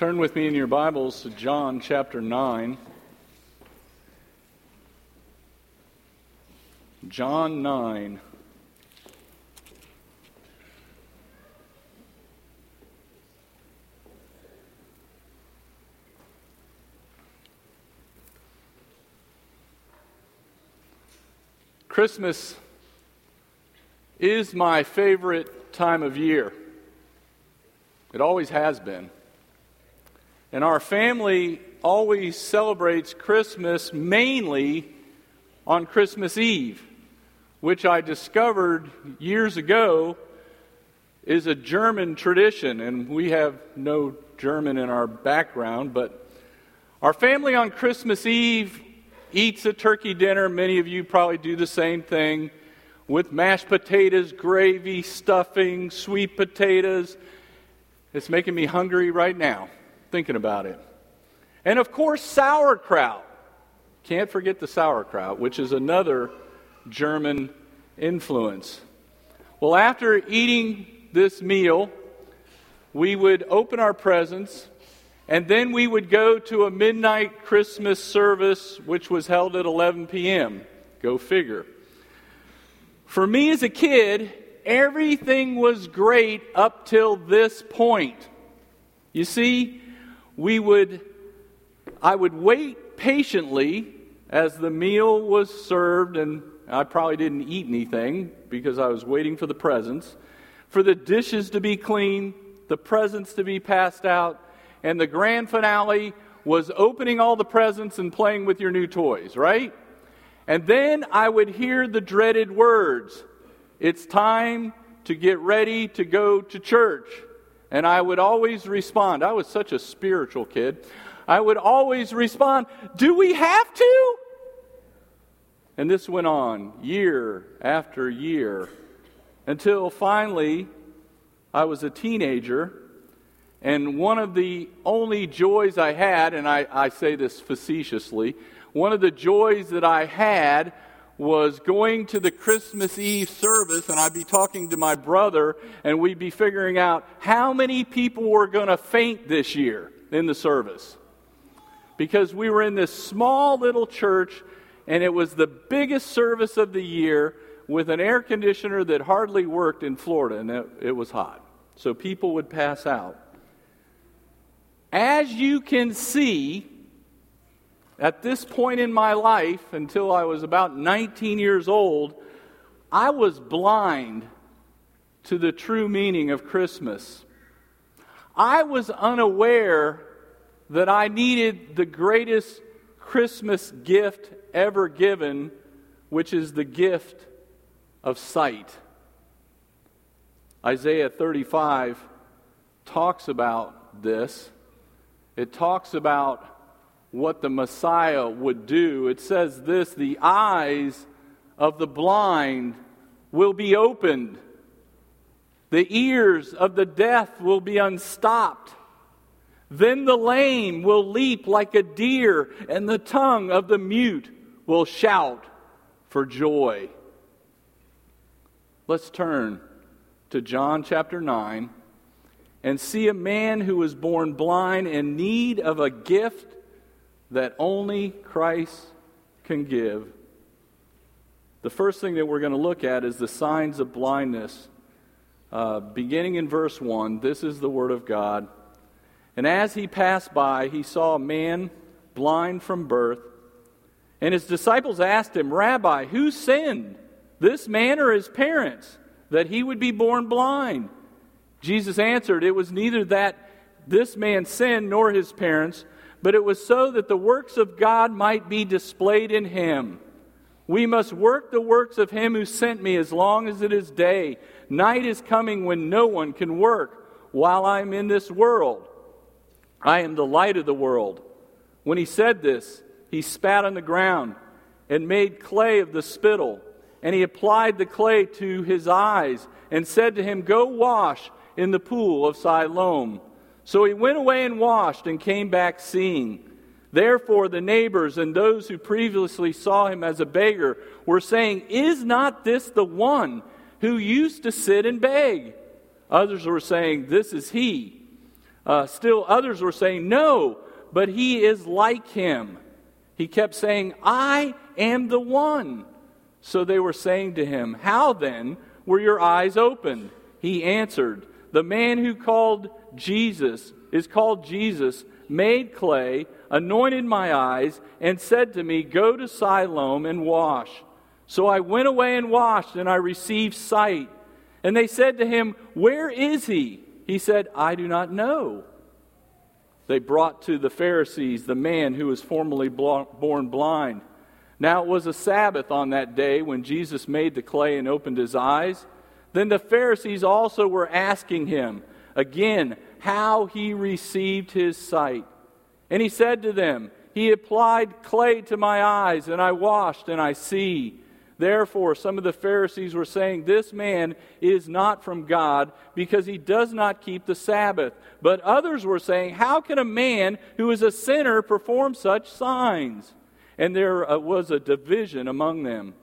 Turn with me in your Bibles to John chapter 9. John 9. Christmas is my favorite time of year. It always has been. And our family always celebrates Christmas mainly on Christmas Eve, which I discovered years ago is a German tradition, and we have no German in our background, but our family on Christmas Eve eats a turkey dinner. Many of you probably do the same thing with mashed potatoes, gravy, stuffing, sweet potatoes. It's making me hungry right now thinking about it. And of course, sauerkraut. Can't forget the sauerkraut, which is another German influence. Well, after eating this meal, we would open our presents, and then we would go to a midnight Christmas service, which was held at 11 p.m. Go figure. For me as a kid, everything was great up till this point. You see, we would I would wait patiently as the meal was served and I probably didn't eat anything because I was waiting for the presents, for the dishes to be clean, the presents to be passed out, and the grand finale was opening all the presents and playing with your new toys, right? And then I would hear the dreaded words It's time to get ready to go to church. And I would always respond. I was such a spiritual kid. I would always respond, Do we have to? And this went on year after year until finally I was a teenager. And one of the only joys I had, and I, I say this facetiously, one of the joys that I had was going to the Christmas Eve service, and I'd be talking to my brother, and we'd be figuring out how many people were going to faint this year in the service. Because we were in this small little church, and it was the biggest service of the year with an air conditioner that hardly worked in Florida, and it, it was hot. So people would pass out. As you can see, at this point in my life, until I was about 19 years old, I was blind to the true meaning of Christmas. I was unaware that I needed the greatest Christmas gift ever given, which is the gift of sight. Isaiah 35 talks about this. It talks about what the Messiah would do. It says this the eyes of the blind will be opened, the ears of the deaf will be unstopped. Then the lame will leap like a deer, and the tongue of the mute will shout for joy. Let's turn to John chapter 9 and see a man who was born blind in need of a gift that only Christ can give. The first thing that we're going to look at is the signs of blindness. Uh, beginning in verse 1, this is the Word of God. And as he passed by, he saw a man blind from birth. And his disciples asked him, Rabbi, who sinned, this man or his parents, that he would be born blind? Jesus answered, It was neither that this man sinned nor his parents but it was so that the works of God might be displayed in him. We must work the works of him who sent me as long as it is day. Night is coming when no one can work while I am in this world. I am the light of the world. When he said this, he spat on the ground and made clay of the spittle. And he applied the clay to his eyes and said to him, Go wash in the pool of Siloam. So he went away and washed and came back seeing. Therefore, the neighbors and those who previously saw him as a beggar were saying, Is not this the one who used to sit and beg? Others were saying, This is he. Uh, still, others were saying, No, but he is like him. He kept saying, I am the one. So they were saying to him, How then were your eyes opened? He answered, The man who called Jesus is called Jesus, made clay, anointed my eyes, and said to me, Go to Siloam and wash. So I went away and washed, and I received sight. And they said to him, Where is he? He said, I do not know. They brought to the Pharisees the man who was formerly born blind. Now it was a Sabbath on that day when Jesus made the clay and opened his eyes. Then the Pharisees also were asking him again how he received his sight. And he said to them, He applied clay to my eyes, and I washed, and I see. Therefore, some of the Pharisees were saying, This man is not from God because he does not keep the Sabbath. But others were saying, How can a man who is a sinner perform such signs? And there uh, was a division among them.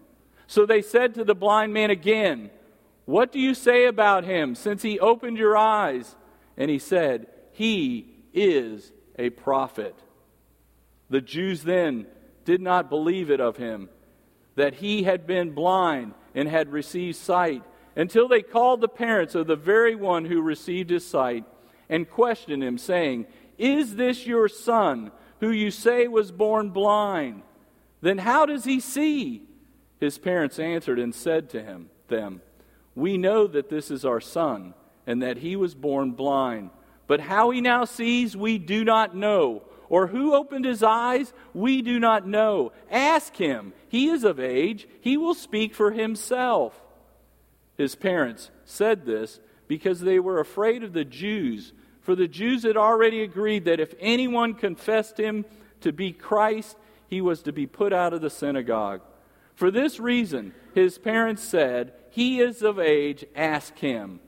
So they said to the blind man again, What do you say about him since he opened your eyes? And he said, He is a prophet. The Jews then did not believe it of him that he had been blind and had received sight, until they called the parents of the very one who received his sight and questioned him, saying, Is this your son, who you say was born blind? Then how does he see? His parents answered and said to him, them, We know that this is our son, and that he was born blind. But how he now sees, we do not know or who opened his eyes, we do not know. Ask him. He is of age. He will speak for himself. His parents said this because they were afraid of the Jews. For the Jews had already agreed that if anyone confessed him to be Christ, he was to be put out of the synagogue. For this reason, his parents said, He is of age, ask him.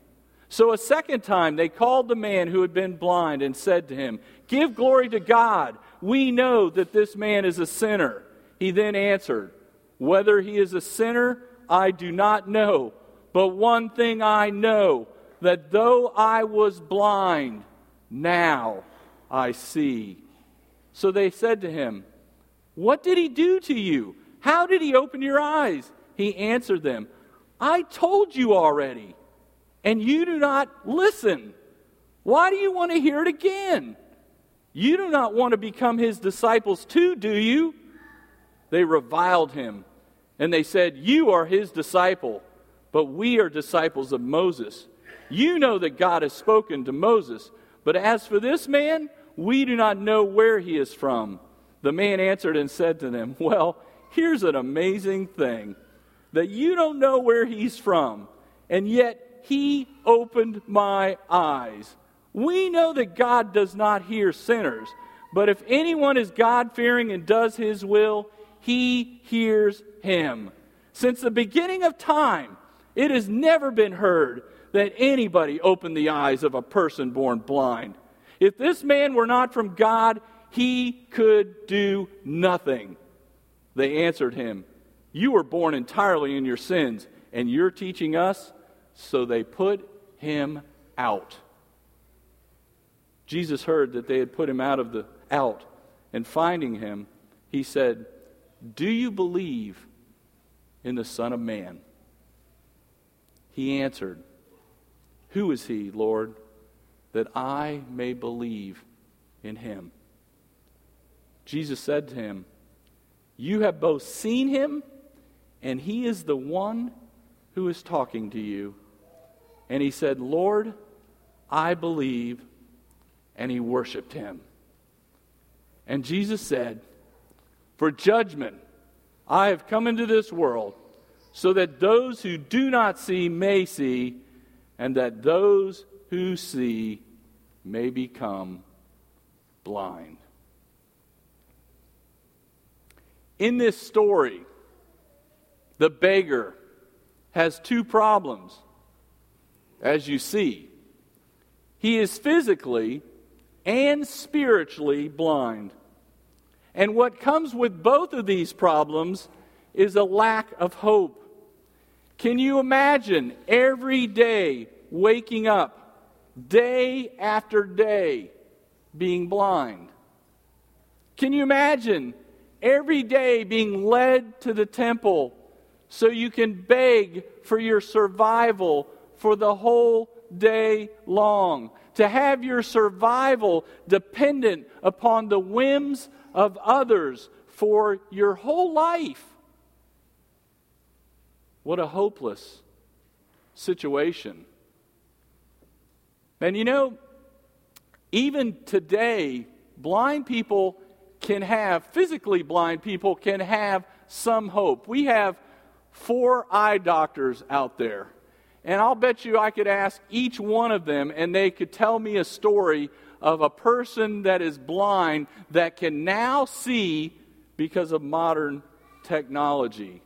So a second time they called the man who had been blind and said to him, Give glory to God. We know that this man is a sinner. He then answered, Whether he is a sinner, I do not know. But one thing I know that though I was blind, now I see. So they said to him, What did he do to you? How did he open your eyes? He answered them, I told you already and you do not listen. Why do you want to hear it again? You do not want to become his disciples too, do you? They reviled him, and they said, You are his disciple, but we are disciples of Moses. You know that God has spoken to Moses, but as for this man, we do not know where he is from. The man answered and said to them, Well, here's an amazing thing that you don't know where he's from, and yet he opened my eyes. We know that God does not hear sinners, but if anyone is God fearing and does his will, he hears him. Since the beginning of time, it has never been heard that anybody opened the eyes of a person born blind. If this man were not from God, he could do nothing. They answered him, You were born entirely in your sins, and you're teaching us? So they put him out. Jesus heard that they had put him out of the out, and finding him, he said, "Do you believe in the Son of Man?" He answered, "Who is he, Lord, that I may believe in him?" Jesus said to him, "You have both seen him, and he is the one who is talking to you." And he said, Lord, I believe. And he worshiped him. And Jesus said, For judgment I have come into this world, so that those who do not see may see, and that those who see may become blind. In this story, the beggar has two problems as you see. He is physically and spiritually blind. And what comes with both of these problems is a lack of hope. Can you imagine every day waking up day after day being blind. Can you imagine every day being led to the temple so you can beg for your survival for the whole day long? To have your survival dependent upon the whims of others for your whole life. What a hopeless situation. And you know, even today, blind people can have, physically blind people can have some hope. We have four eye doctors out there. And I'll bet you I could ask each one of them, and they could tell me a story of a person that is blind that can now see because of modern technology.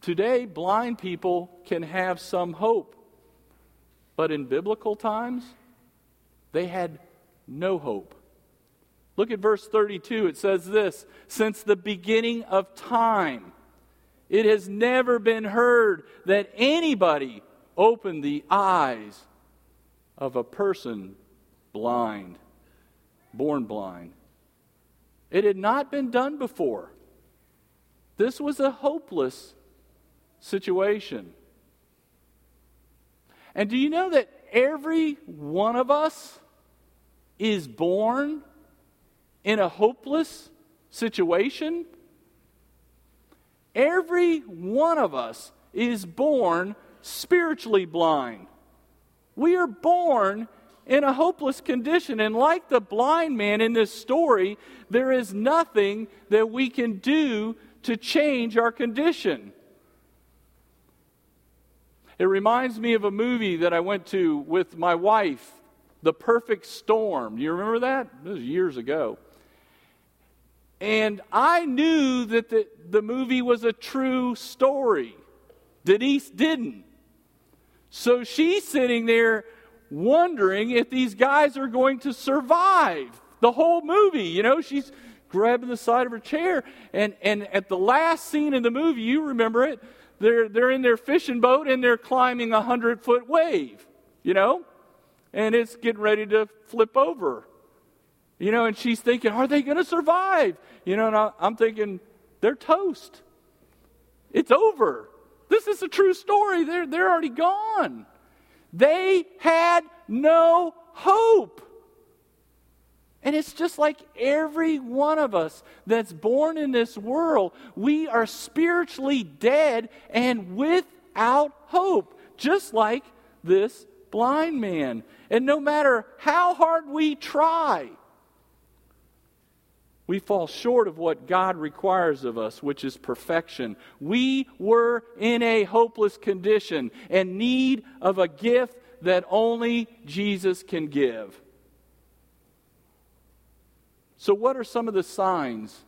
Today, blind people can have some hope. But in biblical times, they had no hope. Look at verse 32. It says this Since the beginning of time, it has never been heard that anybody opened the eyes of a person blind, born blind. It had not been done before. This was a hopeless situation. And do you know that every one of us is born in a hopeless situation? Every one of us is born spiritually blind. We are born in a hopeless condition. And like the blind man in this story, there is nothing that we can do to change our condition. It reminds me of a movie that I went to with my wife, The Perfect Storm. Do you remember that? This was years ago. And I knew that the, the movie was a true story. Denise didn't. So she's sitting there wondering if these guys are going to survive the whole movie. You know, she's grabbing the side of her chair. And, and at the last scene in the movie, you remember it, they're, they're in their fishing boat and they're climbing a 100 foot wave, you know? And it's getting ready to flip over. You know, and she's thinking, are they going to survive? You know, and I, I'm thinking, they're toast. It's over. This is a true story. They're, they're already gone. They had no hope. And it's just like every one of us that's born in this world, we are spiritually dead and without hope, just like this blind man. And no matter how hard we try, we fall short of what God requires of us, which is perfection. We were in a hopeless condition and need of a gift that only Jesus can give. So, what are some of the signs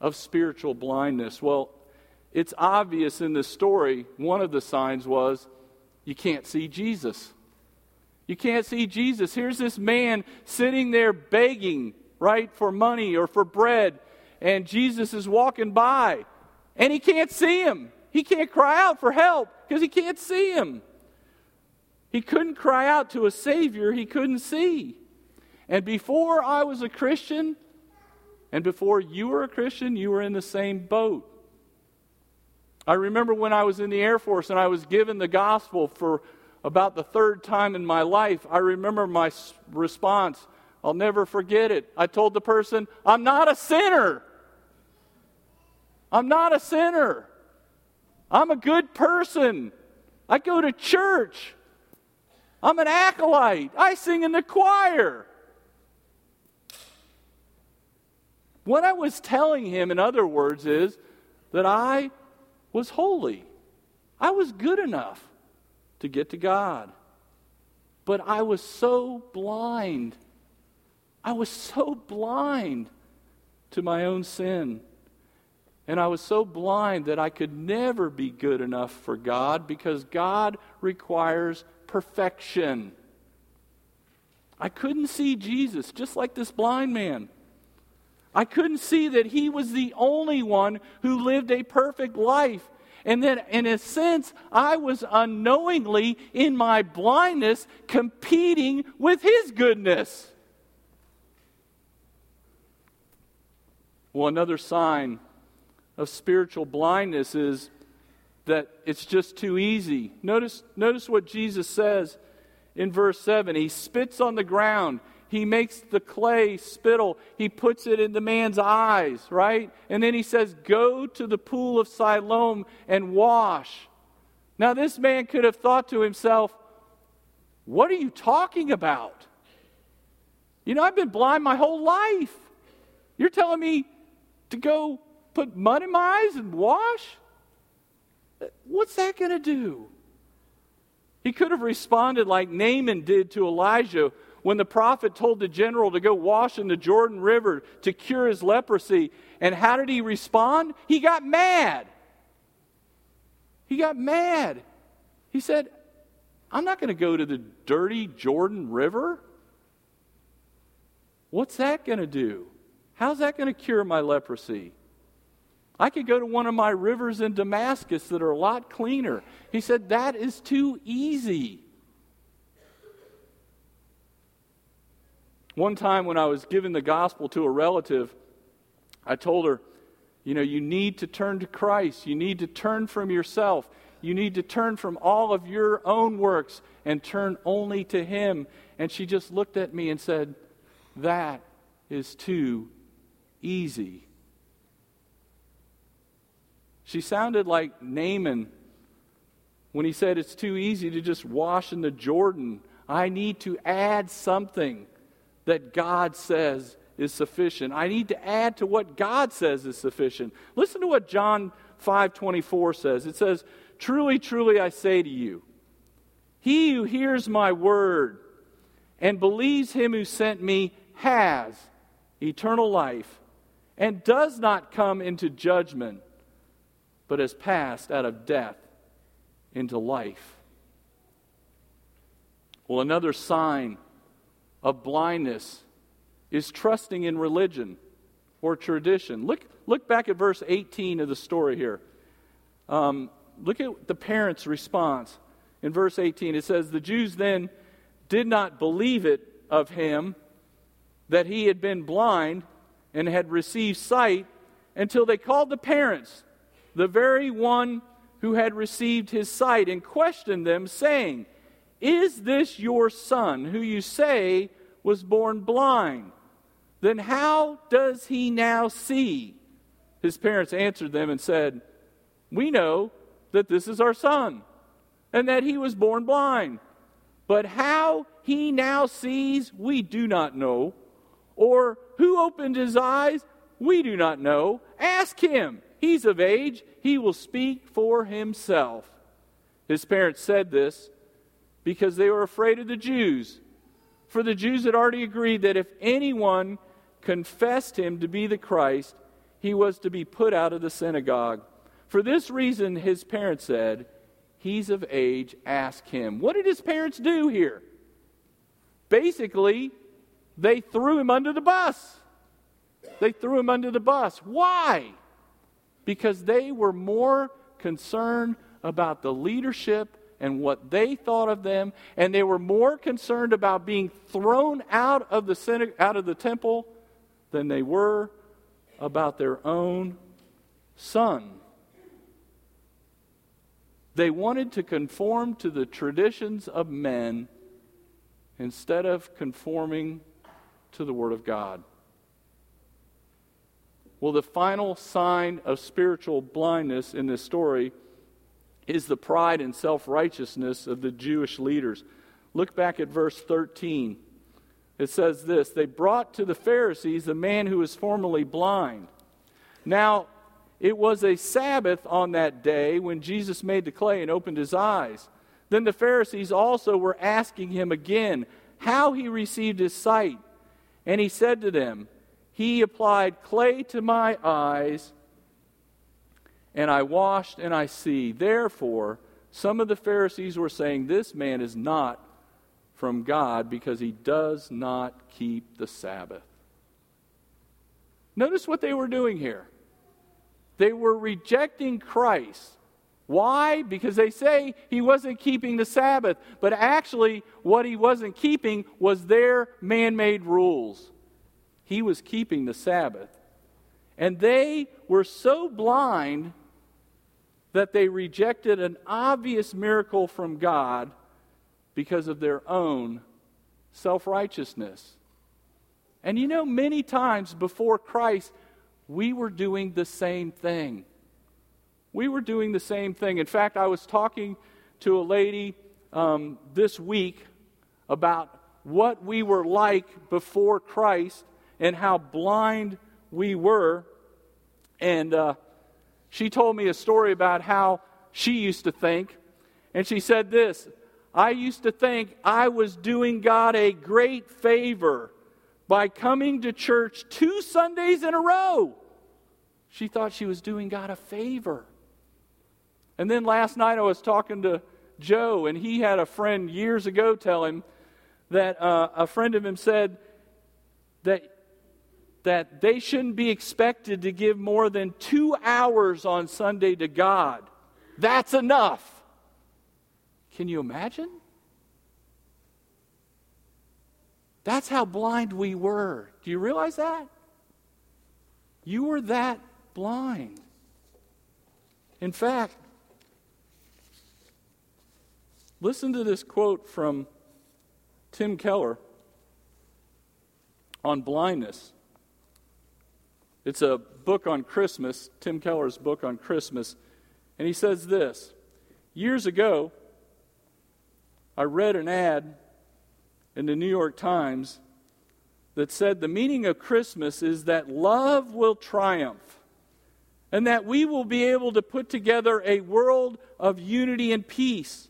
of spiritual blindness? Well, it's obvious in this story. One of the signs was you can't see Jesus. You can't see Jesus. Here's this man sitting there begging, right, for money or for bread, and Jesus is walking by, and he can't see him. He can't cry out for help because he can't see him. He couldn't cry out to a Savior he couldn't see. And before I was a Christian, and before you were a Christian, you were in the same boat. I remember when I was in the Air Force and I was given the gospel for about the third time in my life. I remember my response. I'll never forget it. I told the person, I'm not a sinner. I'm not a sinner. I'm a good person. I go to church. I'm an acolyte. I sing in the choir. What I was telling him, in other words, is that I was holy. I was good enough to get to God. But I was so blind. I was so blind to my own sin. And I was so blind that I could never be good enough for God because God requires perfection. I couldn't see Jesus, just like this blind man. I couldn't see that he was the only one who lived a perfect life. And then, in a sense, I was unknowingly, in my blindness, competing with His goodness. Well, another sign of spiritual blindness is that it's just too easy. Notice, notice what Jesus says in verse 7. He spits on the ground. He makes the clay spittle. He puts it in the man's eyes, right? And then he says, Go to the pool of Siloam and wash. Now, this man could have thought to himself, What are you talking about? You know, I've been blind my whole life. You're telling me to go put mud in my eyes and wash? What's that going to do? He could have responded like Naaman did to Elijah when the prophet told the general to go wash in the Jordan River to cure his leprosy. And how did he respond? He got mad. He got mad. He said, I'm not going to go to the dirty Jordan River. What's that going to do? How's that going to cure my leprosy? I could go to one of my rivers in Damascus that are a lot cleaner. He said, That is too easy. One time when I was giving the gospel to a relative, I told her, You know, you need to turn to Christ. You need to turn from yourself. You need to turn from all of your own works and turn only to Him. And she just looked at me and said, That is too easy. She sounded like Naaman when he said it's too easy to just wash in the Jordan. I need to add something that God says is sufficient. I need to add to what God says is sufficient. Listen to what John 5:24 says. It says, "Truly, truly I say to you, he who hears my word and believes him who sent me has eternal life and does not come into judgment, but has passed out of death into life. Well, another sign of blindness is trusting in religion or tradition. Look, look back at verse 18 of the story here. Um, look at the parents' response. In verse 18, it says, The Jews then did not believe it of him that he had been blind and had received sight until they called the parents the very one who had received his sight, and questioned them, saying, Is this your son, who you say was born blind? Then how does he now see? His parents answered them and said, We know that this is our son, and that he was born blind. But how he now sees, we do not know. Or who opened his eyes, we do not know. Ask him. He's of age. He will speak for himself. His parents said this because they were afraid of the Jews. For the Jews had already agreed that if anyone confessed him to be the Christ, he was to be put out of the synagogue. For this reason, his parents said, He's of age, ask him. What did his parents do here? Basically, they threw him under the bus. They threw him under the bus. Why? because they were more concerned about the leadership and what they thought of them, and they were more concerned about being thrown out of the out of the temple than they were about their own son. They wanted to conform to the traditions of men instead of conforming to the Word of God. Well, the final sign of spiritual blindness in this story is the pride and self righteousness of the Jewish leaders. Look back at verse 13. It says this They brought to the Pharisees the man who was formerly blind. Now, it was a Sabbath on that day when Jesus made the clay and opened his eyes. Then the Pharisees also were asking him again how he received his sight. And he said to them, he applied clay to my eyes, and I washed and I see. Therefore, some of the Pharisees were saying, This man is not from God because he does not keep the Sabbath. Notice what they were doing here. They were rejecting Christ Why? Because they say he wasn't keeping the Sabbath, but actually, what he wasn't keeping was their man made rules. He was keeping the Sabbath. And they were so blind that they rejected an obvious miracle from God because of their own self righteousness. And you know, many times before Christ, we were doing the same thing. We were doing the same thing. In fact, I was talking to a lady um, this week about what we were like before Christ and how blind we were. And uh, she told me a story about how she used to think. And she said this I used to think I was doing God a great favor by coming to church two Sundays in a row. She thought she was doing God a favor. And then last night I was talking to Joe, and he had a friend years ago tell him that uh, a friend of him said that that they shouldn't be expected to give more than two hours on Sunday to God. That's enough. Can you imagine? That's how blind we were. Do you realize that? You were that blind. In fact, listen to this quote from Tim Keller on blindness. It's a book on Christmas, Tim Keller's book on Christmas. And he says this Years ago, I read an ad in the New York Times that said the meaning of Christmas is that love will triumph and that we will be able to put together a world of unity and peace.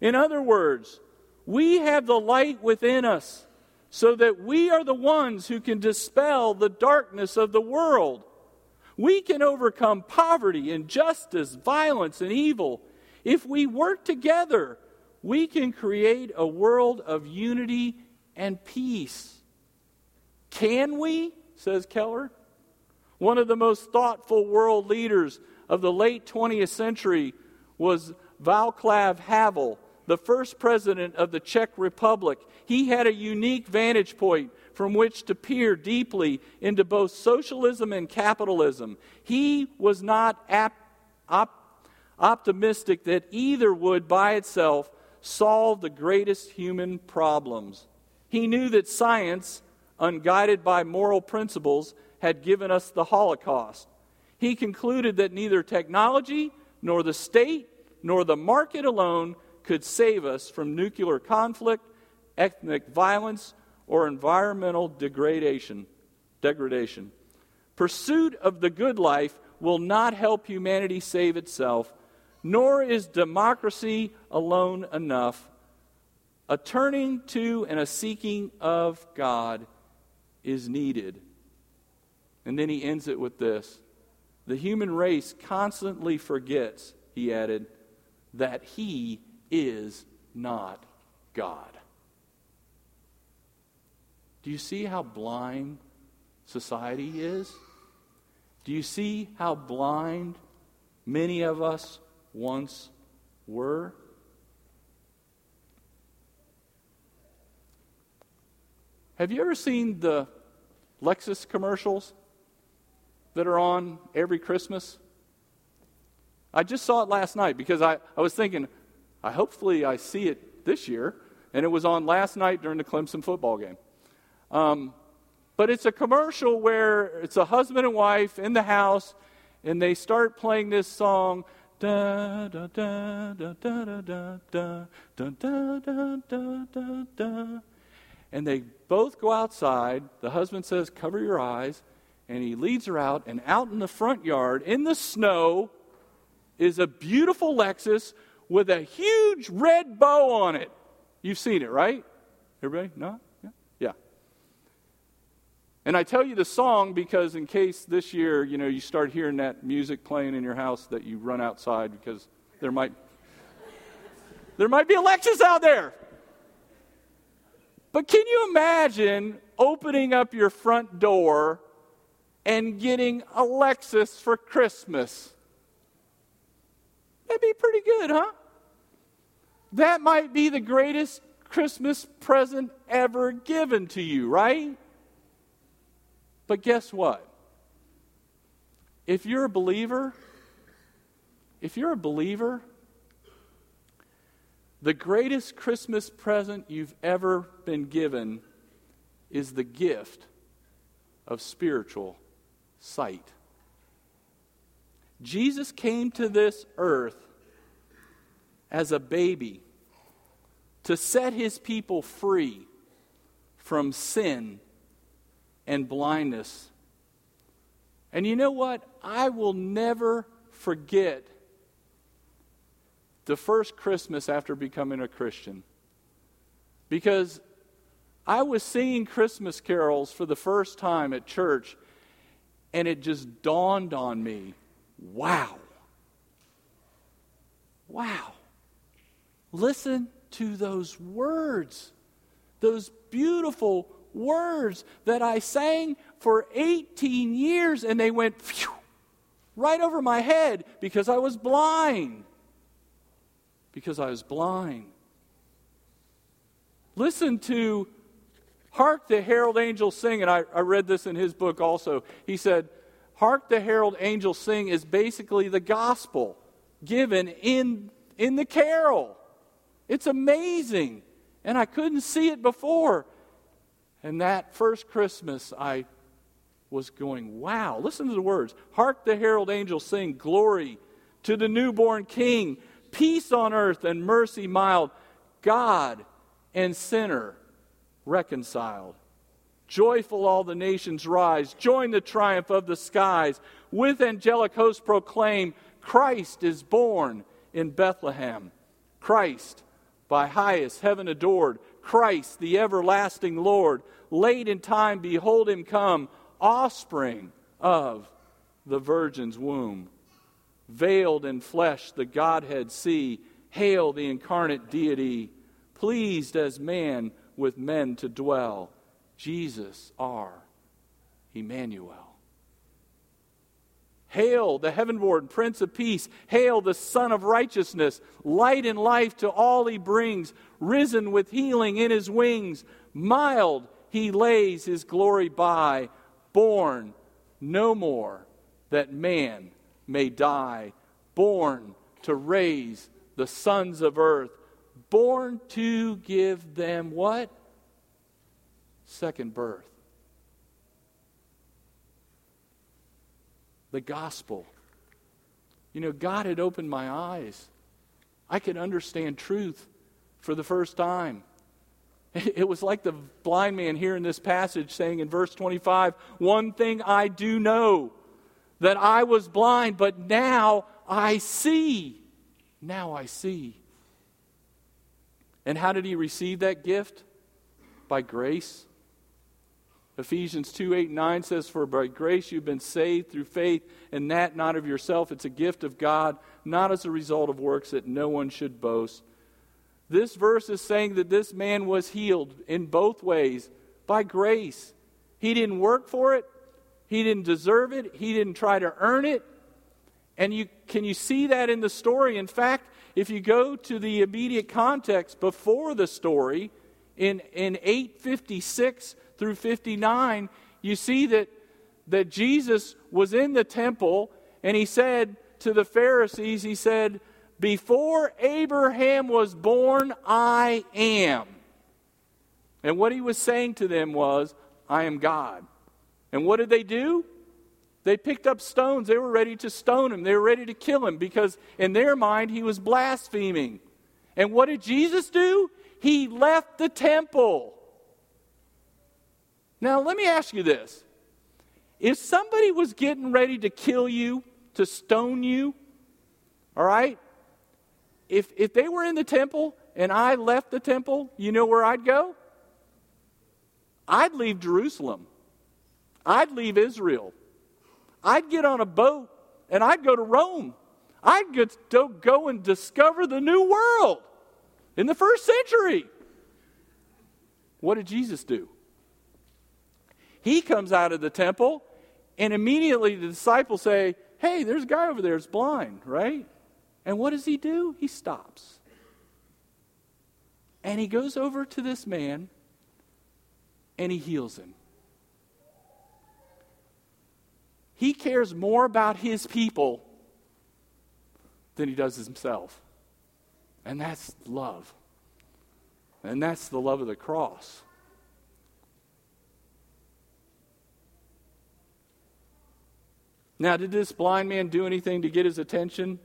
In other words, we have the light within us so that we are the ones who can dispel the darkness of the world. We can overcome poverty, injustice, violence, and evil. If we work together, we can create a world of unity and peace. Can we? says Keller. One of the most thoughtful world leaders of the late 20th century was Václav Havel the first president of the Czech Republic, he had a unique vantage point from which to peer deeply into both socialism and capitalism. He was not ap- op- optimistic that either would by itself solve the greatest human problems. He knew that science, unguided by moral principles, had given us the Holocaust. He concluded that neither technology, nor the state, nor the market alone could save us from nuclear conflict, ethnic violence, or environmental degradation. degradation. Pursuit of the good life will not help humanity save itself, nor is democracy alone enough. A turning to and a seeking of God is needed. And then he ends it with this The human race constantly forgets, he added, that he is not God. Do you see how blind society is? Do you see how blind many of us once were? Have you ever seen the Lexus commercials that are on every Christmas? I just saw it last night because I, I was thinking, I hopefully I see it this year, and it was on last night during the Clemson football game. Um, but it's a commercial where it's a husband and wife in the house, and they start playing this song. Da da da da da da da da da da da da da and they both go outside. The husband says, Cover your eyes. And he leads her out, and out in the front yard, in the snow, is a beautiful Lexus with a huge red bow on it. You've seen it, right? Everybody? No? Yeah? Yeah. And I tell you the song because in case this year, you know, you start hearing that music playing in your house that you run outside because there might there might be a Lexus out there. But can you imagine opening up your front door and getting a Lexus for Christmas? That'd be pretty good, huh? That might be the greatest Christmas present ever given to you, right? But guess what? If you're a believer, if you're a believer, the greatest Christmas present you've ever been given is the gift of spiritual sight. Jesus came to this earth as a baby to set his people free from sin and blindness. And you know what? I will never forget the first Christmas after becoming a Christian. Because I was singing Christmas carols for the first time at church, and it just dawned on me wow. Wow. Listen to those words, those beautiful words that I sang for 18 years, and they went phew, right over my head because I was blind. Because I was blind. Listen to Hark the Herald Angels Sing, and I, I read this in his book also. He said, Hark the Herald Angels Sing is basically the gospel given in, in the carol. It's amazing. And I couldn't see it before. And that first Christmas, I was going, wow. Listen to the words. Hark the herald angels sing, Glory to the newborn King, peace on earth and mercy mild, God and sinner reconciled. Joyful all the nations rise, join the triumph of the skies. With angelic hosts proclaim, Christ is born in Bethlehem. Christ by highest heaven adored, Christ, the everlasting Lord. Late in time, behold him come, offspring of the Virgin's womb. Veiled in flesh, the Godhead see. Hail the incarnate deity, pleased as man with men to dwell. Jesus, our Emmanuel. Hail the heavenborn Prince of Peace. Hail the Sun of Righteousness. Light and life to all he brings. Risen with healing in his wings. Mild he lays his glory by. Born no more that man may die. Born to raise the sons of earth. Born to give them what? Second birth. The gospel. You know, God had opened my eyes. I could understand truth for the first time. It was like the blind man here in this passage saying in verse 25, One thing I do know, that I was blind, but now I see. Now I see. And how did he receive that gift? By grace. Ephesians 2 8 9 says, For by grace you've been saved through faith, and that not of yourself. It's a gift of God, not as a result of works that no one should boast. This verse is saying that this man was healed in both ways by grace. He didn't work for it, he didn't deserve it, he didn't try to earn it. And you, can you see that in the story? In fact, if you go to the immediate context before the story, in, in 856, through 59, you see that, that Jesus was in the temple and he said to the Pharisees, He said, Before Abraham was born, I am. And what he was saying to them was, I am God. And what did they do? They picked up stones. They were ready to stone him. They were ready to kill him because, in their mind, he was blaspheming. And what did Jesus do? He left the temple. Now, let me ask you this. If somebody was getting ready to kill you, to stone you, all right? If, if they were in the temple and I left the temple, you know where I'd go? I'd leave Jerusalem. I'd leave Israel. I'd get on a boat and I'd go to Rome. I'd to go and discover the new world in the first century. What did Jesus do? He comes out of the temple, and immediately the disciples say, Hey, there's a guy over there that's blind, right? And what does he do? He stops. And he goes over to this man and he heals him. He cares more about his people than he does himself. And that's love. And that's the love of the cross. Now, did this blind man do anything to get his attention?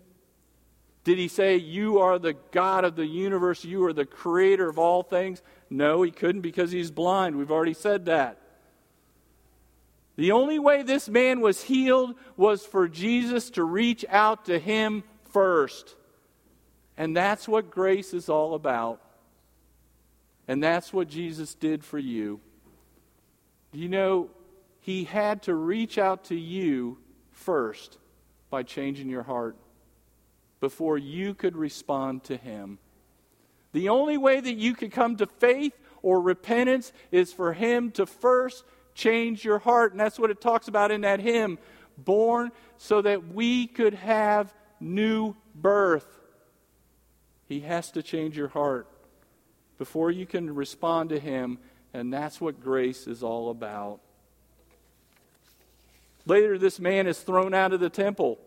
Did he say, You are the God of the universe, you are the creator of all things? No, he couldn't because he's blind. We've already said that. The only way this man was healed was for Jesus to reach out to him first. And that's what grace is all about. And that's what Jesus did for you. Do you know, he had to reach out to you first by changing your heart before you could respond to Him. The only way that you could come to faith or repentance is for Him to first change your heart. And that's what it talks about in that hymn born so that we could have new birth. He has to change your heart before you can respond to Him. And that's what grace is all about. Later, this man is thrown out of the temple.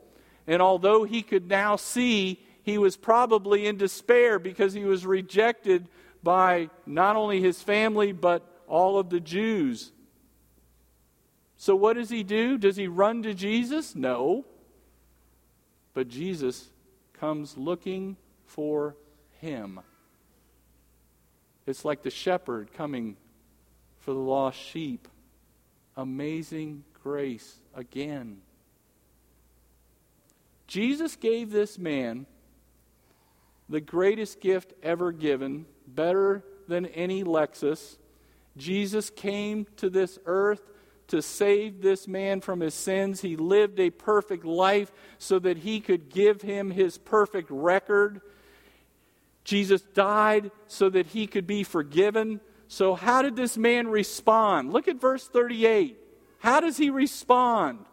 And although he could now see, he was probably in despair because he was rejected by not only his family, but all of the Jews. So, what does he do? Does he run to Jesus? No. But Jesus comes looking for him. It's like the shepherd coming for the lost sheep. Amazing grace again. Jesus gave this man the greatest gift ever given, better than any Lexus. Jesus came to this earth to save this man from his sins. He lived a perfect life so that he could give him his perfect record. Jesus died so that he could be forgiven. So, how did this man respond? Look at verse 38. How does he respond?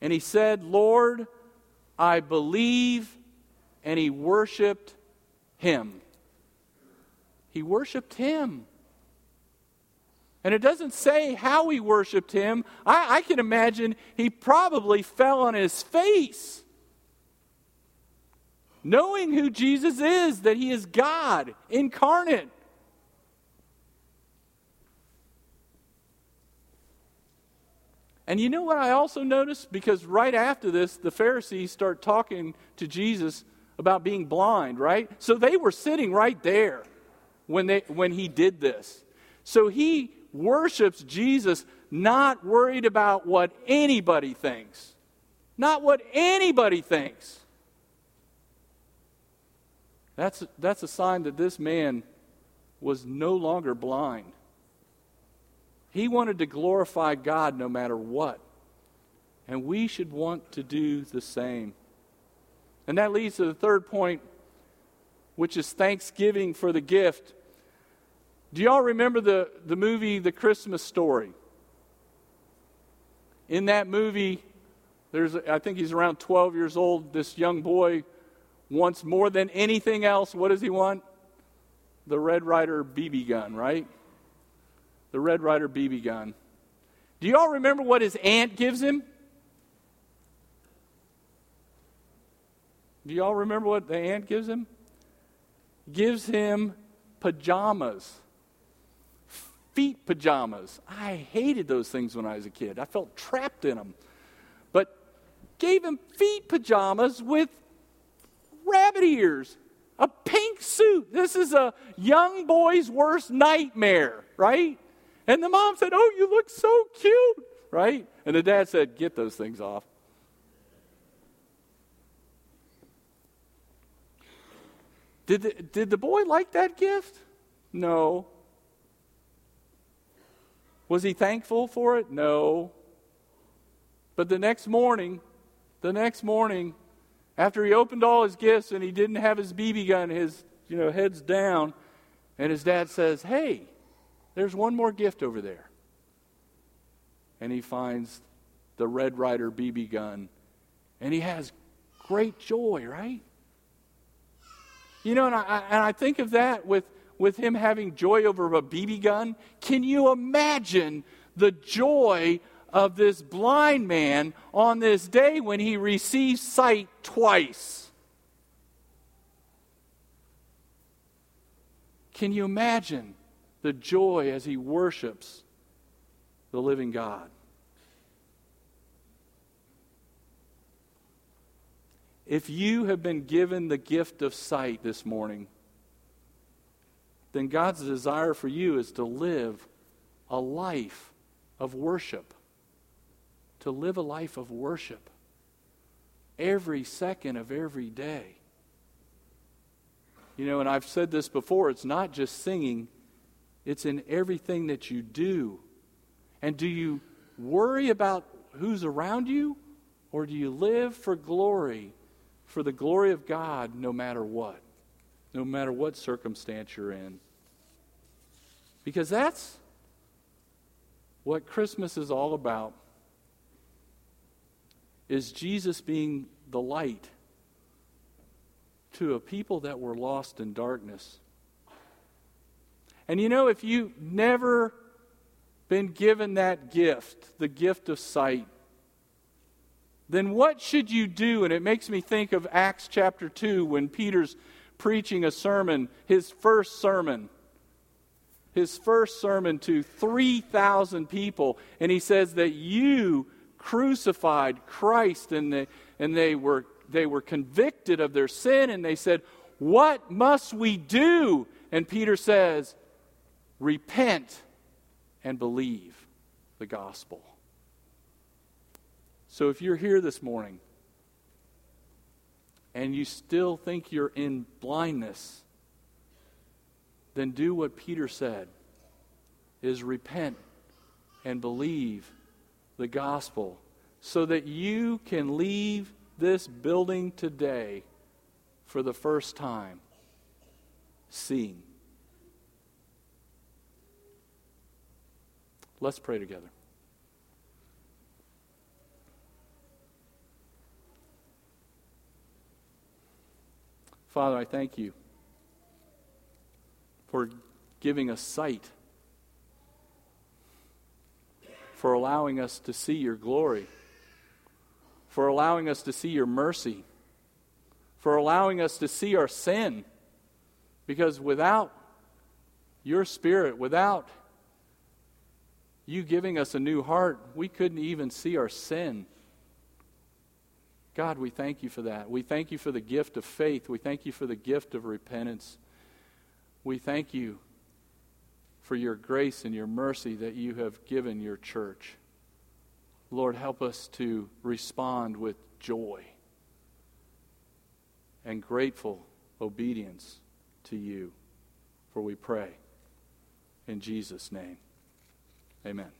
And he said, Lord, I believe. And he worshiped him. He worshiped him. And it doesn't say how he worshiped him. I, I, can imagine he probably fell on his face. Knowing who Jesus is, that he is God incarnate. And you know what I also noticed? Because right after this, the Pharisees start talking to Jesus about being blind, right? So they were sitting right there when, they, when he did this. So he worships Jesus, not worried about what anybody thinks. Not what anybody thinks. That's, that's a sign that this man was no longer blind. He wanted to glorify God no matter what. And we should want to do the same. And that leads to the third point, which is thanksgiving for the gift. Do y'all remember the, the movie The Christmas Story? In that movie, there's I think he's around 12 years old. This young boy wants more than anything else. What does he want? The Red Ryder BB gun, right? the Red Ryder BB gun. Do you all remember what his aunt gives him? Do you all remember what the aunt gives him? Gives him pajamas. Feet pajamas. I hated those things when I was a kid. I felt trapped in them. But gave him feet pajamas with rabbit ears, a pink suit. This is a young boy's worst nightmare, right? And the mom said, Oh, you look so cute, right? And the dad said, Get those things off. Did the, did the boy like that gift? No. Was he thankful for it? No. But the next morning, the next morning, after he opened all his gifts and he didn't have his BB gun, his you know heads down, and his dad says, "Hey, there's one more gift over there. And he finds the Red Ryder BB gun And he has great joy, right? You know, and I, and I think of that with, with him having joy over a BB gun. Can you imagine the joy of this blind man on this day when he receives sight twice? Can you imagine the joy as he worships the living God? If you have been given the gift of sight this morning, then God's desire for you is to live a life of worship. To live a life of worship every second of every day. You know, and I've said this before it's not just singing, it's in everything that you do. And do you worry about who's around you, or do you live for glory for the glory of God no matter what, no matter what circumstance you're in. Because that's what Christmas is all about is Jesus being the light to a people that were lost in darkness. And you know, if you've never been given that gift, the gift of sight, then what should you do? And it makes me think of Acts chapter 2 when Peter's preaching a sermon, his first sermon. His first sermon to 3,000 people. And he says that you crucified Christ and they, and they were they were convicted of their sin and they said, What must we do? And Peter says, Repent and believe the gospel. So if you're here this morning and you still think you're in blindness, then do what Peter said is repent and believe the gospel so that you can leave this building today for the first time seeing. Let's pray together. Father, I thank you for giving us sight, for allowing us to see your glory, for allowing us to see your mercy, for allowing us to see our sin. Because without your spirit, without you giving us a new heart, we couldn't even see our sin. God, we thank you for that. We thank you for the gift of faith. We thank you for the gift of repentance. We thank you for your grace and your mercy that you have given your church. Lord, help us to respond with joy and grateful obedience to you. For we pray in Jesus' name. Amen.